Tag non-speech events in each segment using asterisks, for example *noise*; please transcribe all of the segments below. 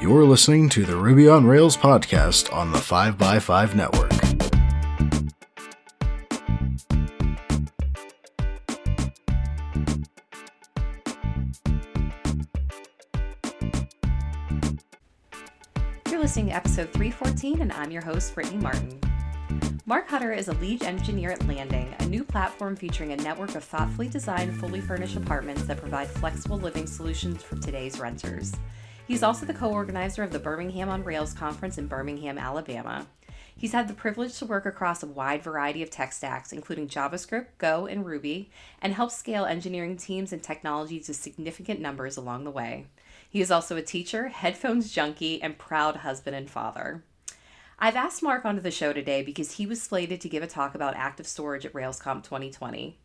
You're listening to the Ruby on Rails podcast on the 5x5 network. You're listening to episode 314, and I'm your host, Brittany Martin. Mark Hutter is a lead engineer at Landing, a new platform featuring a network of thoughtfully designed, fully furnished apartments that provide flexible living solutions for today's renters. He's also the co organizer of the Birmingham on Rails conference in Birmingham, Alabama. He's had the privilege to work across a wide variety of tech stacks, including JavaScript, Go, and Ruby, and help scale engineering teams and technology to significant numbers along the way. He is also a teacher, headphones junkie, and proud husband and father. I've asked Mark onto the show today because he was slated to give a talk about active storage at RailsConf 2020.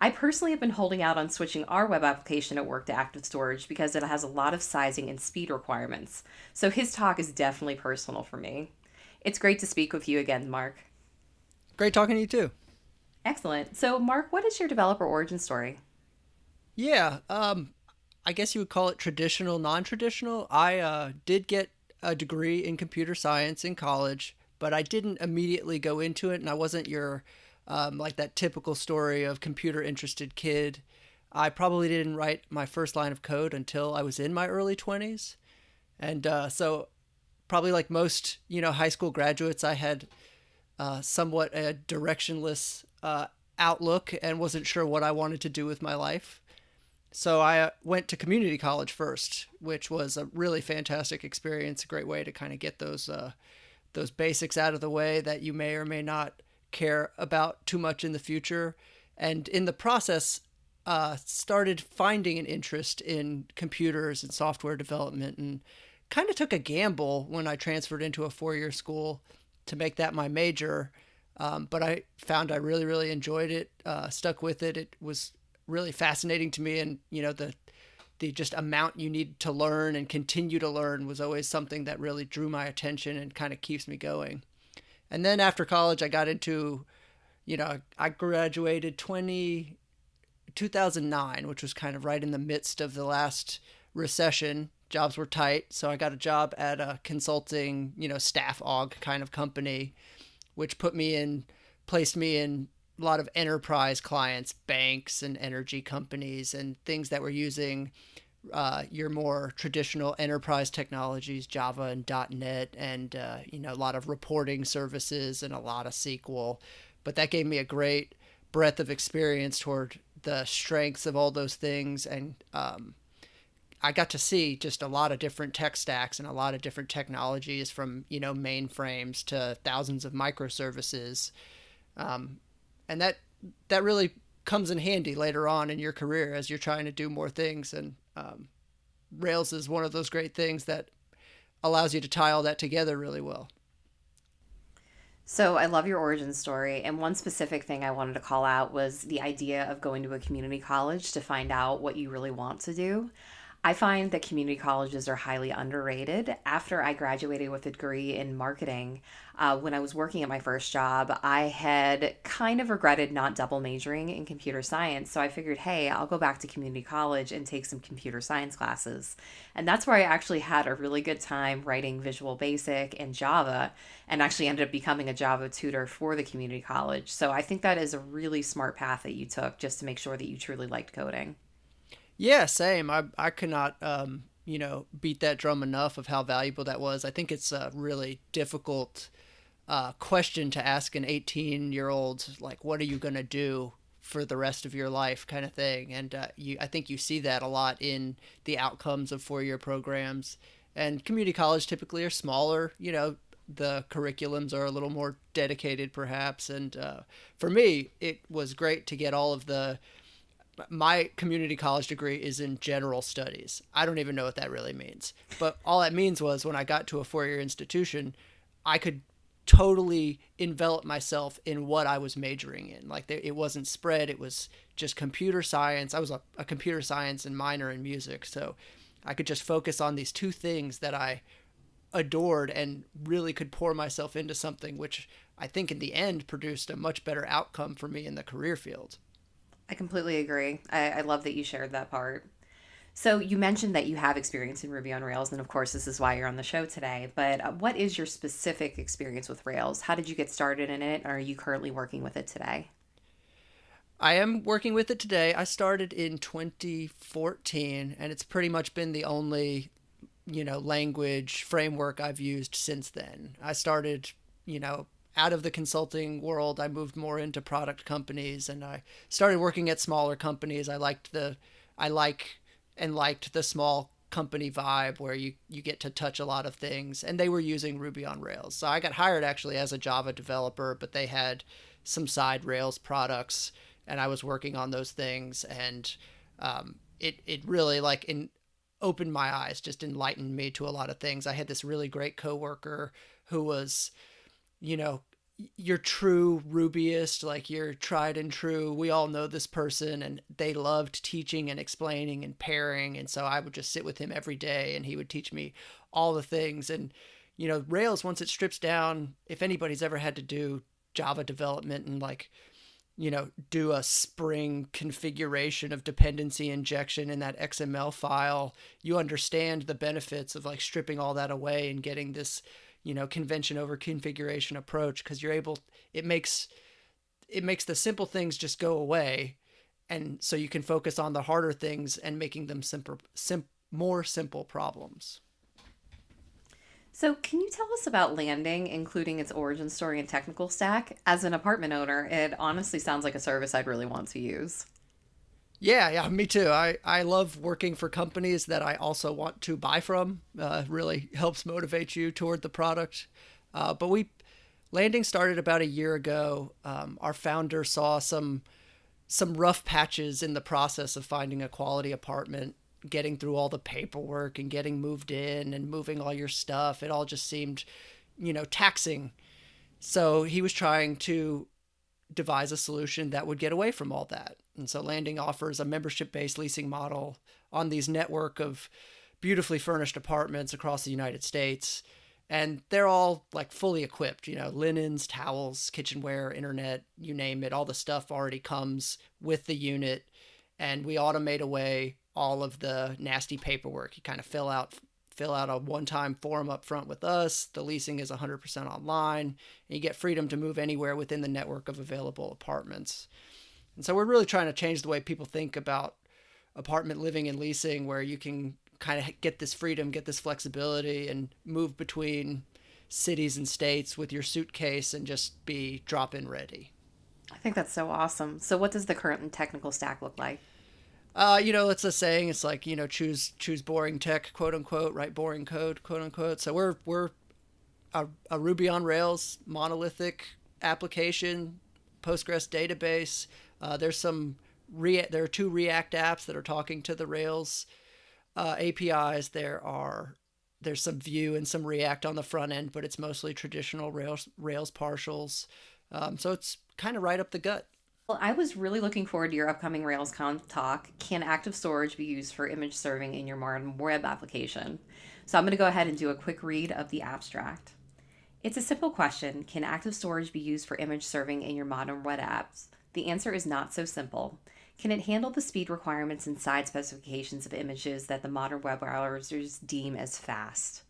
I personally have been holding out on switching our web application at work to active storage because it has a lot of sizing and speed requirements. So his talk is definitely personal for me. It's great to speak with you again, Mark. Great talking to you too. Excellent. So, Mark, what is your developer origin story? Yeah, um, I guess you would call it traditional, non traditional. I uh, did get a degree in computer science in college, but I didn't immediately go into it, and I wasn't your um, like that typical story of computer interested kid. I probably didn't write my first line of code until I was in my early 20s. And uh, so, probably like most, you know, high school graduates, I had uh, somewhat a directionless uh, outlook and wasn't sure what I wanted to do with my life. So I uh, went to community college first, which was a really fantastic experience, a great way to kind of get those uh, those basics out of the way that you may or may not care about too much in the future. And in the process, uh, started finding an interest in computers and software development and kind of took a gamble when I transferred into a four year school to make that my major. Um, but I found I really, really enjoyed it, uh, stuck with it. It was really fascinating to me. And, you know, the, the just amount you need to learn and continue to learn was always something that really drew my attention and kind of keeps me going. And then after college, I got into, you know, I graduated 20, 2009, which was kind of right in the midst of the last recession. Jobs were tight, so I got a job at a consulting, you know, staff aug kind of company, which put me in, placed me in a lot of enterprise clients, banks and energy companies, and things that were using uh, your more traditional enterprise technologies, Java and .NET, and uh, you know a lot of reporting services and a lot of SQL. But that gave me a great breadth of experience toward the strengths of all those things, and um, I got to see just a lot of different tech stacks and a lot of different technologies, from you know mainframes to thousands of microservices, um, and that that really comes in handy later on in your career as you're trying to do more things. And um, Rails is one of those great things that allows you to tie all that together really well. So I love your origin story. And one specific thing I wanted to call out was the idea of going to a community college to find out what you really want to do. I find that community colleges are highly underrated. After I graduated with a degree in marketing, uh, when I was working at my first job, I had kind of regretted not double majoring in computer science. So I figured, hey, I'll go back to community college and take some computer science classes. And that's where I actually had a really good time writing Visual Basic and Java, and actually ended up becoming a Java tutor for the community college. So I think that is a really smart path that you took just to make sure that you truly liked coding. Yeah, same. I I could not um, you know beat that drum enough of how valuable that was. I think it's a really difficult uh, question to ask an 18 year old like what are you gonna do for the rest of your life kind of thing and uh, you i think you see that a lot in the outcomes of four year programs and community college typically are smaller you know the curriculums are a little more dedicated perhaps and uh, for me it was great to get all of the my community college degree is in general studies. I don't even know what that really means. But all that means was when I got to a four year institution, I could totally envelop myself in what I was majoring in. Like it wasn't spread, it was just computer science. I was a, a computer science and minor in music. So I could just focus on these two things that I adored and really could pour myself into something which I think in the end produced a much better outcome for me in the career field. I completely agree. I, I love that you shared that part. So you mentioned that you have experience in Ruby on Rails, and of course, this is why you're on the show today. But uh, what is your specific experience with Rails? How did you get started in it? Or are you currently working with it today? I am working with it today. I started in 2014, and it's pretty much been the only, you know, language framework I've used since then. I started, you know, out of the consulting world. I moved more into product companies, and I started working at smaller companies. I liked the, I like and liked the small company vibe where you you get to touch a lot of things and they were using ruby on rails so i got hired actually as a java developer but they had some side rails products and i was working on those things and um, it it really like in opened my eyes just enlightened me to a lot of things i had this really great coworker who was you know your true Rubyist, like your tried and true. We all know this person, and they loved teaching and explaining and pairing. And so I would just sit with him every day, and he would teach me all the things. And you know, Rails once it strips down, if anybody's ever had to do Java development and like, you know, do a Spring configuration of dependency injection in that XML file, you understand the benefits of like stripping all that away and getting this you know convention over configuration approach because you're able it makes it makes the simple things just go away. And so you can focus on the harder things and making them simple sim, more simple problems. So can you tell us about landing including its origin story and technical stack? As an apartment owner it honestly sounds like a service i'd really want to use yeah, yeah, me too. I, I love working for companies that I also want to buy from. Uh, really helps motivate you toward the product. Uh, but we, landing started about a year ago. Um, our founder saw some some rough patches in the process of finding a quality apartment, getting through all the paperwork and getting moved in and moving all your stuff. It all just seemed, you know, taxing. So he was trying to devise a solution that would get away from all that. And so Landing offers a membership based leasing model on these network of beautifully furnished apartments across the United States. And they're all like fully equipped, you know, linens, towels, kitchenware, internet, you name it. All the stuff already comes with the unit. And we automate away all of the nasty paperwork. You kind of fill out fill out a one-time form up front with us. The leasing is 100% online, and you get freedom to move anywhere within the network of available apartments. And so we're really trying to change the way people think about apartment living and leasing where you can kind of get this freedom, get this flexibility and move between cities and states with your suitcase and just be drop-in ready. I think that's so awesome. So what does the current technical stack look like? uh, you know, it's a saying. It's like you know, choose choose boring tech, quote unquote, write boring code, quote unquote. So we're we're a, a Ruby on Rails monolithic application, Postgres database. Uh, there's some re- there are two React apps that are talking to the Rails uh, APIs. There are there's some Vue and some React on the front end, but it's mostly traditional Rails Rails partials. Um, so it's kind of right up the gut. Well, I was really looking forward to your upcoming RailsConf talk. Can active storage be used for image serving in your modern web application? So I'm going to go ahead and do a quick read of the abstract. It's a simple question Can active storage be used for image serving in your modern web apps? The answer is not so simple. Can it handle the speed requirements and side specifications of images that the modern web browsers deem as fast?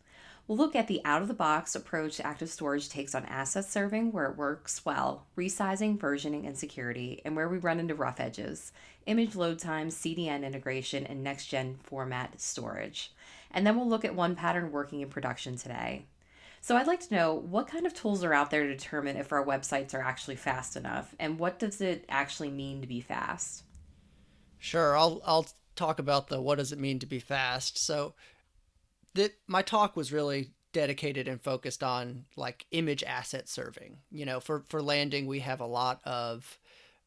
We'll look at the out of the box approach active storage takes on asset serving, where it works well, resizing, versioning, and security, and where we run into rough edges, image load times, CDN integration, and next gen format storage. And then we'll look at one pattern working in production today. So I'd like to know what kind of tools are out there to determine if our websites are actually fast enough, and what does it actually mean to be fast? Sure, I'll I'll talk about the what does it mean to be fast. So that my talk was really dedicated and focused on like image asset serving. You know, for for landing we have a lot of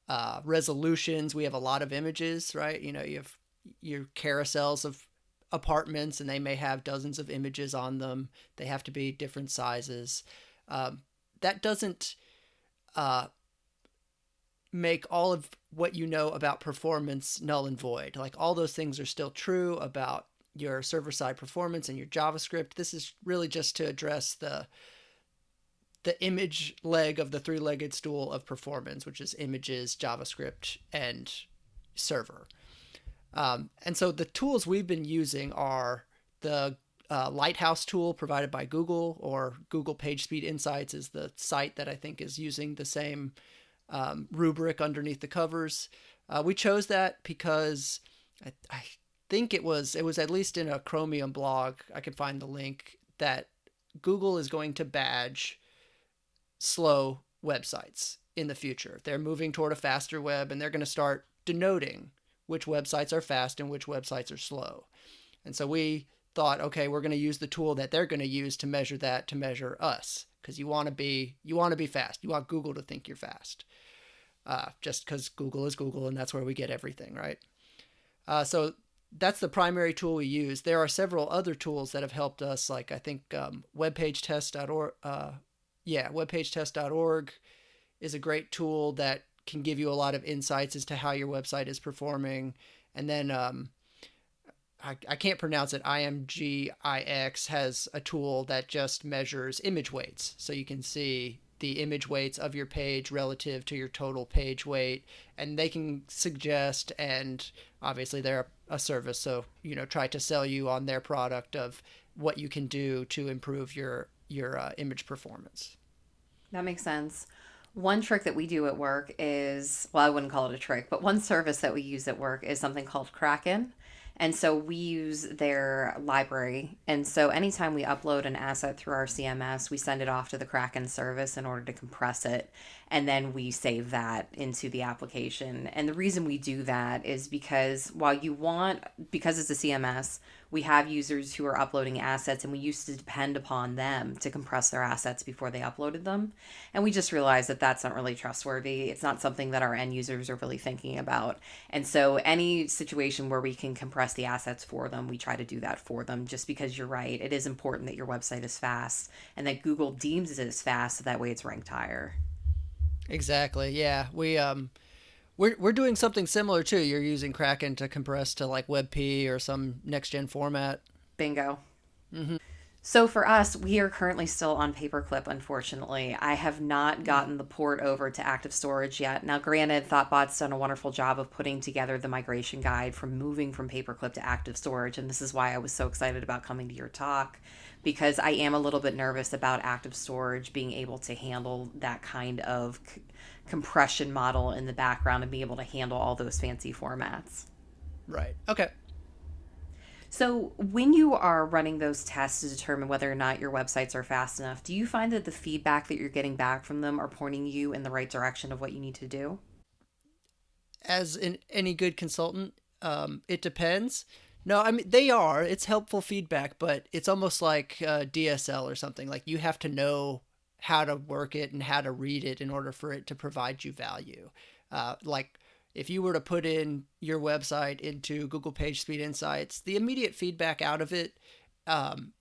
uh, resolutions. We have a lot of images, right? You know, you have your carousels of apartments, and they may have dozens of images on them. They have to be different sizes. Um, that doesn't uh, make all of what you know about performance null and void. Like all those things are still true about your server side performance and your JavaScript. This is really just to address the the image leg of the three-legged stool of performance, which is images, JavaScript, and server. Um, and so the tools we've been using are the uh, Lighthouse tool provided by Google, or Google PageSpeed Insights is the site that I think is using the same um, rubric underneath the covers. Uh, we chose that because I, I think it was it was at least in a Chromium blog. I can find the link that Google is going to badge slow websites in the future. They're moving toward a faster web, and they're going to start denoting which websites are fast and which websites are slow. And so we thought, okay, we're going to use the tool that they're going to use to measure that to measure us because you want to be you want to be fast. You want Google to think you're fast. Uh, just because Google is Google and that's where we get everything, right? Uh, so that's the primary tool we use. There are several other tools that have helped us, like I think um, webpagetest.org. Uh, yeah, webpagetest.org is a great tool that can give you a lot of insights as to how your website is performing. And then um, I, I can't pronounce it. IMGIX has a tool that just measures image weights. So you can see the image weights of your page relative to your total page weight. And they can suggest, and obviously they're a service. So, you know, try to sell you on their product of what you can do to improve your, your uh, image performance. That makes sense. One trick that we do at work is, well, I wouldn't call it a trick, but one service that we use at work is something called Kraken. And so we use their library. And so anytime we upload an asset through our CMS, we send it off to the Kraken service in order to compress it. And then we save that into the application. And the reason we do that is because while you want, because it's a CMS, we have users who are uploading assets and we used to depend upon them to compress their assets before they uploaded them. And we just realized that that's not really trustworthy. It's not something that our end users are really thinking about. And so any situation where we can compress the assets for them we try to do that for them just because you're right. It is important that your website is fast and that google deems it as fast so that way it's ranked higher exactly yeah we um we're we're doing something similar too. You're using Kraken to compress to like WebP or some next gen format. Bingo. Mm-hmm. So for us, we are currently still on paperclip, unfortunately. I have not mm. gotten the port over to active storage yet. Now, granted, Thoughtbot's done a wonderful job of putting together the migration guide from moving from paperclip to active storage, and this is why I was so excited about coming to your talk because I am a little bit nervous about active storage being able to handle that kind of c- compression model in the background and be able to handle all those fancy formats. Right. Okay. So, when you are running those tests to determine whether or not your websites are fast enough, do you find that the feedback that you're getting back from them are pointing you in the right direction of what you need to do? As in any good consultant, um, it depends. No, I mean they are. It's helpful feedback, but it's almost like uh, DSL or something. Like you have to know how to work it and how to read it in order for it to provide you value. Uh, like if you were to put in your website into Google PageSpeed Insights, the immediate feedback out of it um,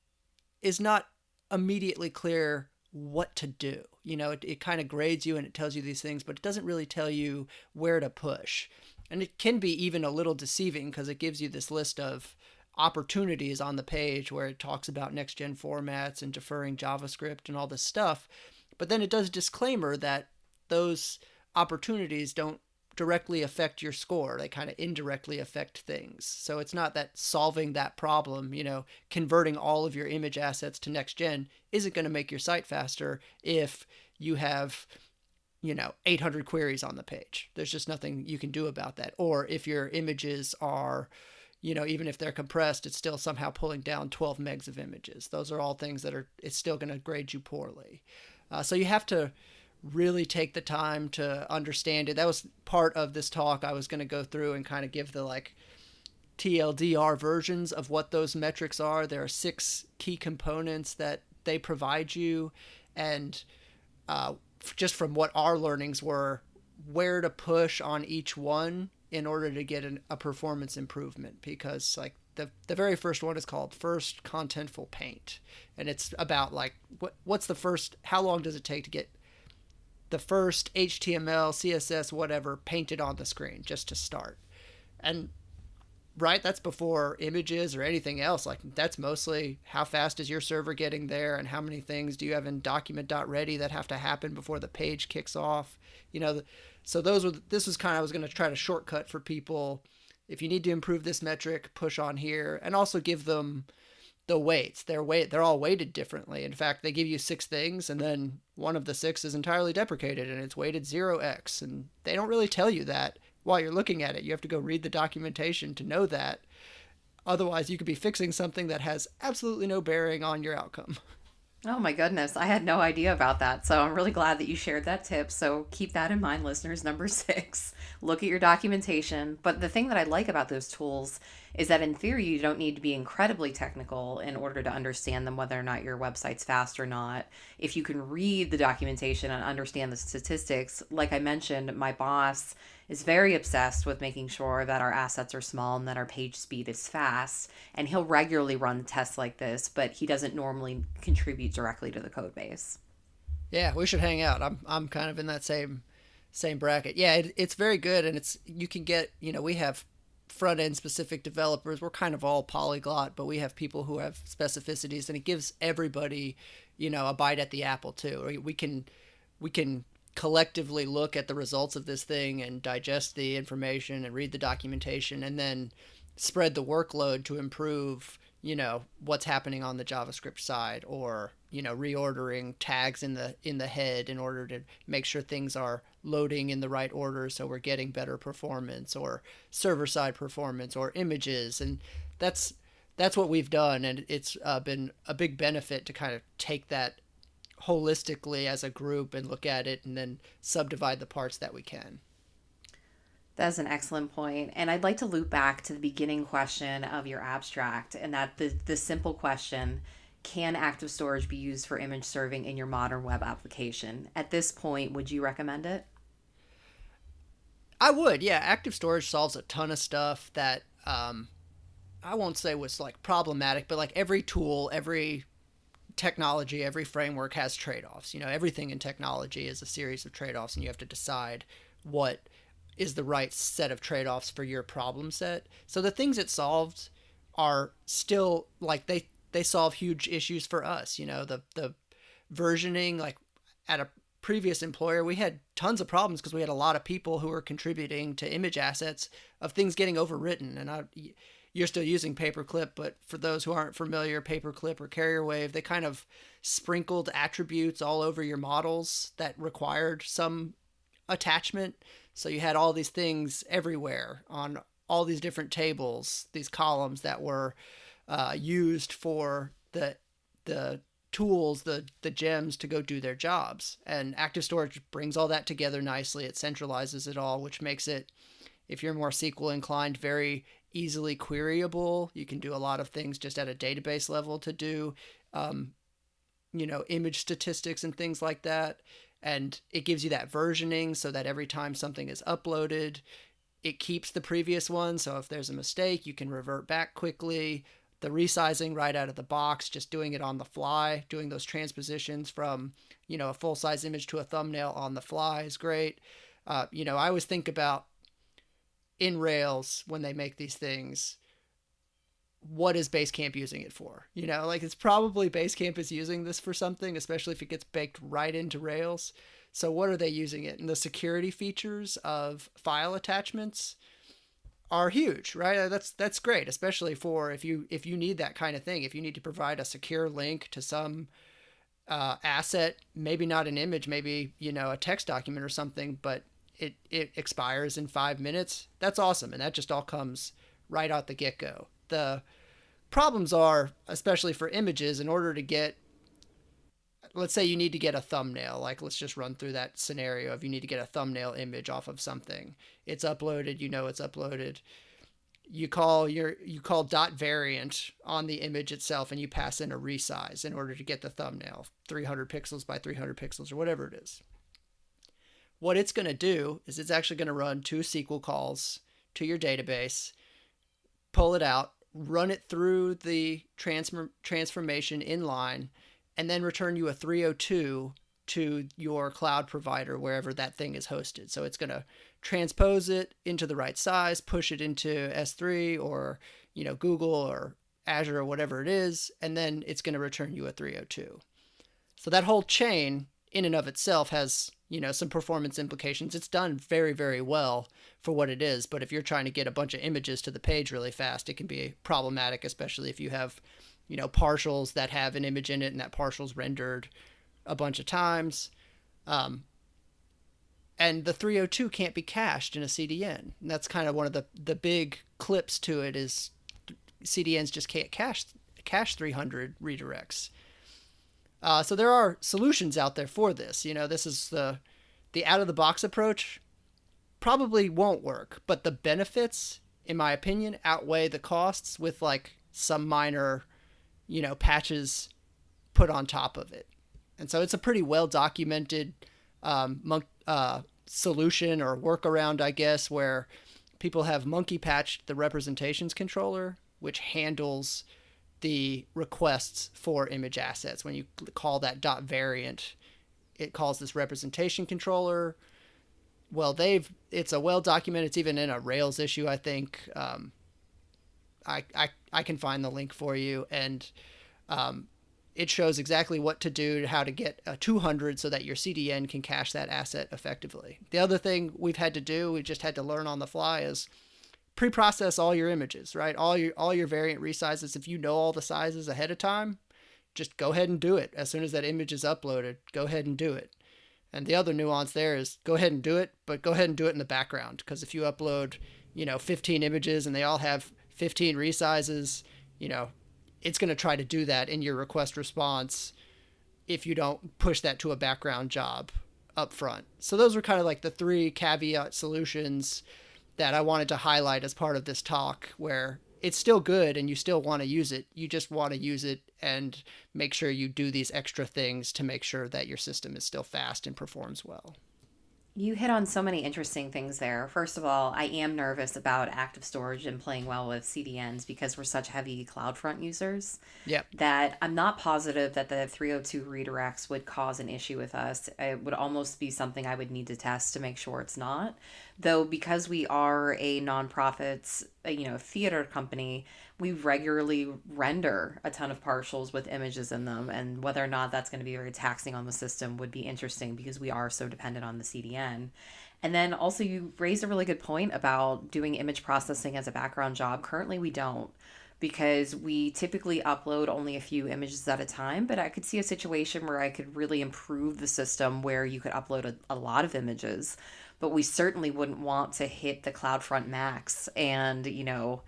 is not immediately clear what to do. You know, it, it kind of grades you and it tells you these things, but it doesn't really tell you where to push. And it can be even a little deceiving because it gives you this list of opportunities on the page where it talks about next gen formats and deferring JavaScript and all this stuff. But then it does disclaimer that those opportunities don't directly affect your score. They kind of indirectly affect things. So it's not that solving that problem, you know, converting all of your image assets to next gen isn't going to make your site faster if you have you know 800 queries on the page there's just nothing you can do about that or if your images are you know even if they're compressed it's still somehow pulling down 12 megs of images those are all things that are it's still going to grade you poorly uh, so you have to really take the time to understand it that was part of this talk i was going to go through and kind of give the like tldr versions of what those metrics are there are six key components that they provide you and uh, just from what our learnings were, where to push on each one in order to get an, a performance improvement. Because like the the very first one is called first contentful paint, and it's about like what what's the first? How long does it take to get the first HTML, CSS, whatever painted on the screen just to start? And right that's before images or anything else. Like that's mostly how fast is your server getting there and how many things do you have in document.ready that have to happen before the page kicks off you know? So those were this was kind of i was going to try to shortcut for people. If you need to improve this metric, push on here, and also give them the weights. They're weight they're all weighted differently. In fact, they give you six things and then one of the six is entirely deprecated and it's weighted 0x and they don't really tell you that while you're looking at it. You have to go read the documentation to know that. Otherwise, you could be fixing something that has absolutely no bearing on your outcome. *laughs* Oh my goodness, I had no idea about that. So I'm really glad that you shared that tip. So keep that in mind, listeners. Number *laughs* six, look at your documentation. But the thing that I like about those tools is that in theory, you don't need to be incredibly technical in order to understand them, whether or not your website's fast or not. If you can read the documentation and understand the statistics, like I mentioned, my boss is very obsessed with making sure that our assets are small and that our page speed is fast. And he'll regularly run tests like this, but he doesn't normally contribute directly to the code base. Yeah, we should hang out. I'm I'm kind of in that same same bracket. Yeah, it, it's very good, and it's you can get you know we have front end specific developers. We're kind of all polyglot, but we have people who have specificities, and it gives everybody you know a bite at the apple too. We can we can collectively look at the results of this thing and digest the information and read the documentation and then spread the workload to improve you know what's happening on the javascript side or you know reordering tags in the in the head in order to make sure things are loading in the right order so we're getting better performance or server side performance or images and that's that's what we've done and it's uh, been a big benefit to kind of take that holistically as a group and look at it and then subdivide the parts that we can. That's an excellent point. And I'd like to loop back to the beginning question of your abstract and that the, the simple question can active storage be used for image serving in your modern web application? At this point, would you recommend it? I would, yeah. Active storage solves a ton of stuff that um, I won't say was like problematic, but like every tool, every technology, every framework has trade offs. You know, everything in technology is a series of trade offs, and you have to decide what is the right set of trade offs for your problem set. So the things it solved are still like they they solve huge issues for us. You know, the the versioning like at a previous employer we had tons of problems because we had a lot of people who were contributing to image assets of things getting overwritten and I you're still using paperclip, but for those who aren't familiar, paperclip or carrier wave, they kind of sprinkled attributes all over your models that required some attachment. So you had all these things everywhere on all these different tables, these columns that were uh, used for the the tools, the the gems to go do their jobs. And Active Storage brings all that together nicely. It centralizes it all, which makes it, if you're more SQL inclined, very easily queryable. You can do a lot of things just at a database level to do, um, you know, image statistics and things like that. And it gives you that versioning so that every time something is uploaded, it keeps the previous one. So if there's a mistake, you can revert back quickly. The resizing right out of the box, just doing it on the fly, doing those transpositions from, you know, a full size image to a thumbnail on the fly is great. Uh, you know, I always think about in Rails when they make these things, what is Basecamp using it for? You know, like it's probably Basecamp is using this for something, especially if it gets baked right into Rails. So what are they using it? And the security features of file attachments are huge, right? That's that's great, especially for if you if you need that kind of thing. If you need to provide a secure link to some uh, asset, maybe not an image, maybe you know a text document or something, but it it expires in five minutes. That's awesome, and that just all comes right out the get go. The problems are, especially for images, in order to get let's say you need to get a thumbnail like let's just run through that scenario of you need to get a thumbnail image off of something. It's uploaded you know it's uploaded. You call your you call dot variant on the image itself and you pass in a resize in order to get the thumbnail 300 pixels by 300 pixels or whatever it is. What it's going to do is it's actually going to run two SQL calls to your database, pull it out, run it through the transform- transformation inline, and then return you a 302 to your cloud provider wherever that thing is hosted. So it's going to transpose it into the right size, push it into S3 or you know Google or Azure or whatever it is, and then it's going to return you a 302. So that whole chain in and of itself has you know, some performance implications. It's done very, very well for what it is. But if you're trying to get a bunch of images to the page really fast, it can be problematic, especially if you have, you know, partials that have an image in it and that partial's rendered a bunch of times. Um, and the 302 can't be cached in a CDN. And that's kind of one of the, the big clips to it is CDNs just can't cache cache 300 redirects. Uh, so there are solutions out there for this. You know, this is the the out of the box approach. Probably won't work, but the benefits, in my opinion, outweigh the costs with like some minor, you know, patches put on top of it. And so it's a pretty well documented um, uh, solution or workaround, I guess, where people have monkey patched the representations controller, which handles the requests for image assets. When you call that dot variant, it calls this representation controller. Well, they've it's a well documented. It's even in a Rails issue, I think. Um, I, I I can find the link for you, and um, it shows exactly what to do, how to get a 200 so that your CDN can cache that asset effectively. The other thing we've had to do, we just had to learn on the fly, is pre-process all your images, right? All your all your variant resizes. If you know all the sizes ahead of time, just go ahead and do it. As soon as that image is uploaded, go ahead and do it. And the other nuance there is go ahead and do it, but go ahead and do it in the background because if you upload, you know, 15 images and they all have 15 resizes, you know, it's going to try to do that in your request response if you don't push that to a background job up front. So those were kind of like the three caveat solutions that I wanted to highlight as part of this talk where it's still good and you still want to use it. You just want to use it and make sure you do these extra things to make sure that your system is still fast and performs well. You hit on so many interesting things there. First of all, I am nervous about active storage and playing well with CDNs because we're such heavy CloudFront users. Yep. That I'm not positive that the 302 redirects would cause an issue with us. It would almost be something I would need to test to make sure it's not. Though because we are a nonprofits, you know, theater company, we regularly render a ton of partials with images in them and whether or not that's going to be very taxing on the system would be interesting because we are so dependent on the cdn and then also you raised a really good point about doing image processing as a background job. Currently we don't because we typically upload only a few images at a time but i could see a situation where i could really improve the system where you could upload a, a lot of images but we certainly wouldn't want to hit the cloudfront max and you know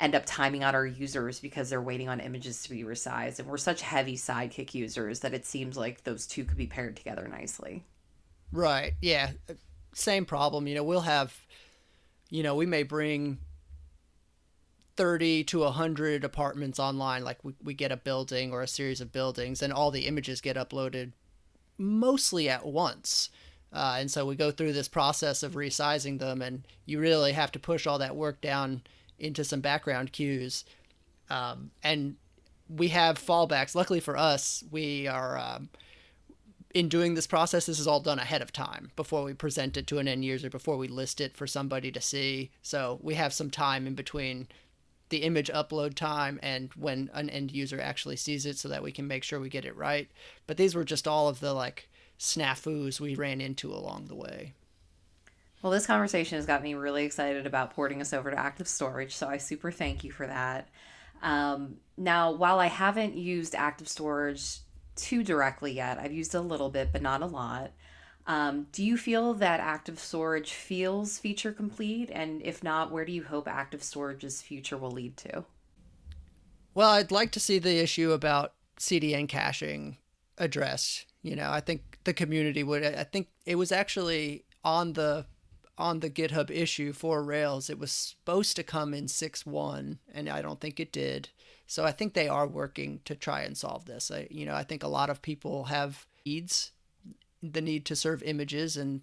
end up timing out our users because they're waiting on images to be resized. And we're such heavy Sidekiq users that it seems like those two could be paired together nicely. Right. Yeah. Same problem. You know, we'll have, you know, we may bring 30 to 100 apartments online. Like we, we get a building or a series of buildings, and all the images get uploaded mostly at once. Uh, and so we go through this process of resizing them, and you really have to push all that work down into some background queues. Um, and we have fallbacks. Luckily for us, we are um, in doing this process. This is all done ahead of time before we present it to an end user, before we list it for somebody to see. So we have some time in between the image upload time and when an end user actually sees it, so that we can make sure we get it right. But these were just all of the like snafus we ran into along the way. Well, this conversation has got me really excited about porting us over to active storage, so I super thank you for that. Um, now, while I haven't used active storage too directly yet, I've used a little bit, but not a lot. Um, do you feel that active storage feels feature complete? And if not, where do you hope active storage's future will lead to? Well, I'd like to see the issue about CDN caching addressed. You know, I think the community would, I think it was actually on the on the GitHub issue for Rails, it was supposed to come in 6.1, and I don't think it did. So I think they are working to try and solve this. I, you know, I think a lot of people have needs, the need to serve images, and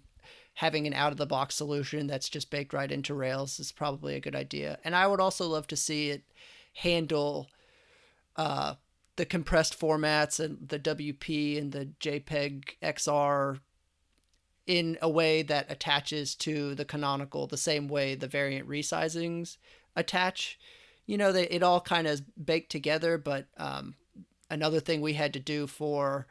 having an out of the box solution that's just baked right into Rails is probably a good idea. And I would also love to see it handle uh, the compressed formats and the WP and the JPEG XR in a way that attaches to the canonical the same way the variant resizings attach. You know, they it all kind of baked together, but um, another thing we had to do for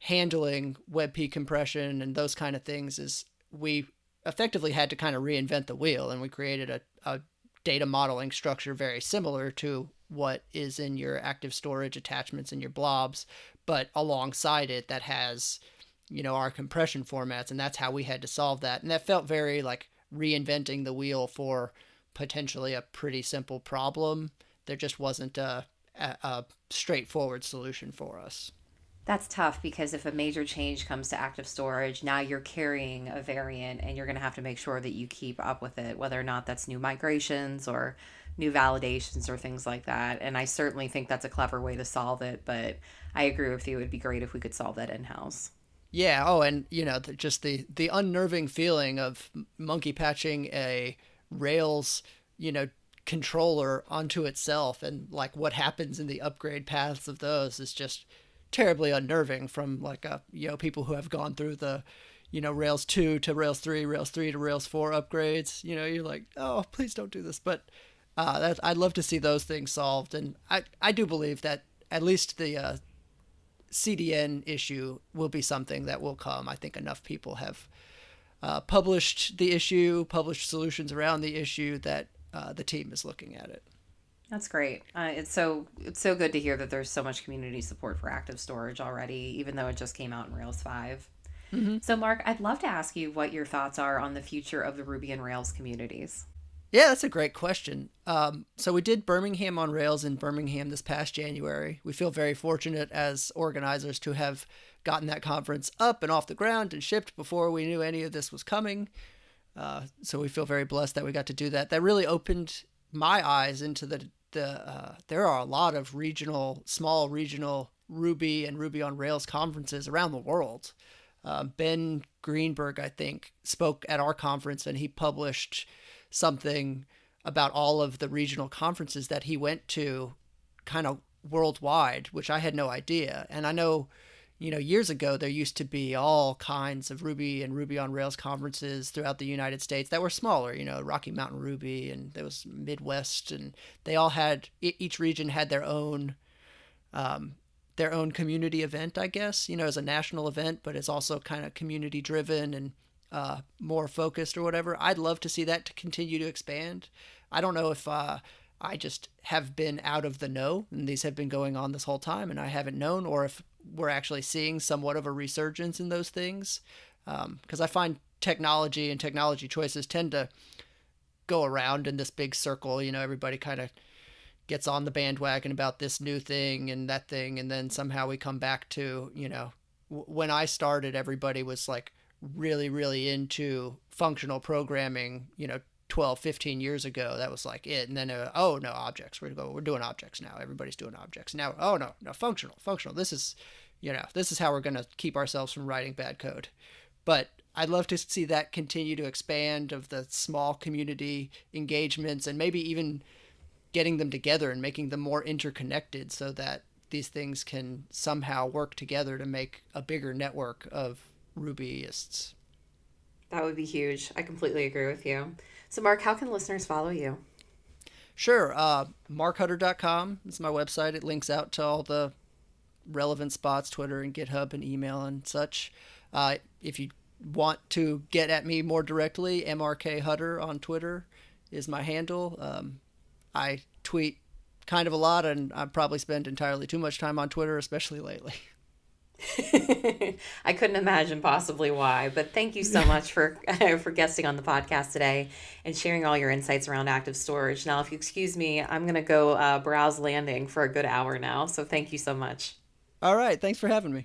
handling WebP compression and those kind of things is we effectively had to kind of reinvent the wheel and we created a, a data modeling structure very similar to what is in your active storage attachments and your blobs, but alongside it that has, you know, our compression formats. And that's how we had to solve that. And that felt very like reinventing the wheel for potentially a pretty simple problem. There just wasn't a, a, a straightforward solution for us. That's tough because if a major change comes to active storage, now you're carrying a variant and you're going to have to make sure that you keep up with it, whether or not that's new migrations or new validations or things like that. And I certainly think that's a clever way to solve it, but I agree with you. It would be great if we could solve that in house. Yeah. Oh, and you know, the, just the the unnerving feeling of monkey patching a Rails, you know, controller onto itself, and like what happens in the upgrade paths of those is just terribly unnerving from like a you know people who have gone through the you know rails 2 to rails 3 rails 3 to rails 4 upgrades you know you're like oh please don't do this but uh, that, i'd love to see those things solved and i i do believe that at least the uh, cdn issue will be something that will come i think enough people have uh, published the issue published solutions around the issue that uh, the team is looking at it that's great. Uh, it's so it's so good to hear that there's so much community support for active storage already, even though it just came out in Rails 5. Mm-hmm. So, Mark, I'd love to ask you what your thoughts are on the future of the Ruby and Rails communities. Yeah, that's a great question. Um, so we did Birmingham on Rails in Birmingham this past January. We feel very fortunate as organizers to have gotten that conference up and off the ground and shipped before we knew any of this was coming. Uh, so we feel very blessed that we got to do that. That really opened my eyes into the the uh, there are a lot of regional, small regional Ruby and Ruby on Rails conferences around the world. Uh, ben Greenberg, I think, spoke at our conference and he published something about all of the regional conferences that he went to kind of worldwide, which I had no idea. And I know you know, years ago, there used to be all kinds of Ruby and Ruby on Rails conferences throughout the United States that were smaller, you know, Rocky Mountain Ruby and there was Midwest, and they all had, each region had their own, um, their own community event, I guess, you know, as a national event, but it's also kind of community driven and uh, more focused or whatever. I'd love to see that to continue to expand. I don't know if, uh, I just have been out of the know and these have been going on this whole time and I haven't known, or if we're actually seeing somewhat of a resurgence in those things. Because um, I find technology and technology choices tend to go around in this big circle. You know, everybody kind of gets on the bandwagon about this new thing and that thing, and then somehow we come back to, you know, w- when I started, everybody was like really, really into functional programming, you know, 12 15 years ago that was like it. And then uh, oh no objects. We're we're doing objects now. Everybody's doing objects now. Oh no no functional functional. This is you know this is how we're going to keep ourselves from writing bad code. But i'd love to see that continue to expand of the small community engagements and maybe even getting them together and making them more interconnected so that these things can somehow work together to make a bigger network of rubyists that would be huge i completely agree with you so, Mark, how can listeners follow you? Sure. Uh, markhutter.com is my website. It links out to all the relevant spots Twitter and GitHub and email and such. Uh, if you want to get at me more directly, MRK Hutter on Twitter is my handle. Um, I tweet kind of a lot, and I probably spend entirely too much time on Twitter, especially lately. *laughs* *laughs* I couldn't imagine possibly why, but thank you so much for *laughs* for guesting on the podcast today and sharing all your insights around active storage. Now, if you excuse me, I'm going to go uh, browse landing for a good hour now. So thank you so much. All right, thanks for having me.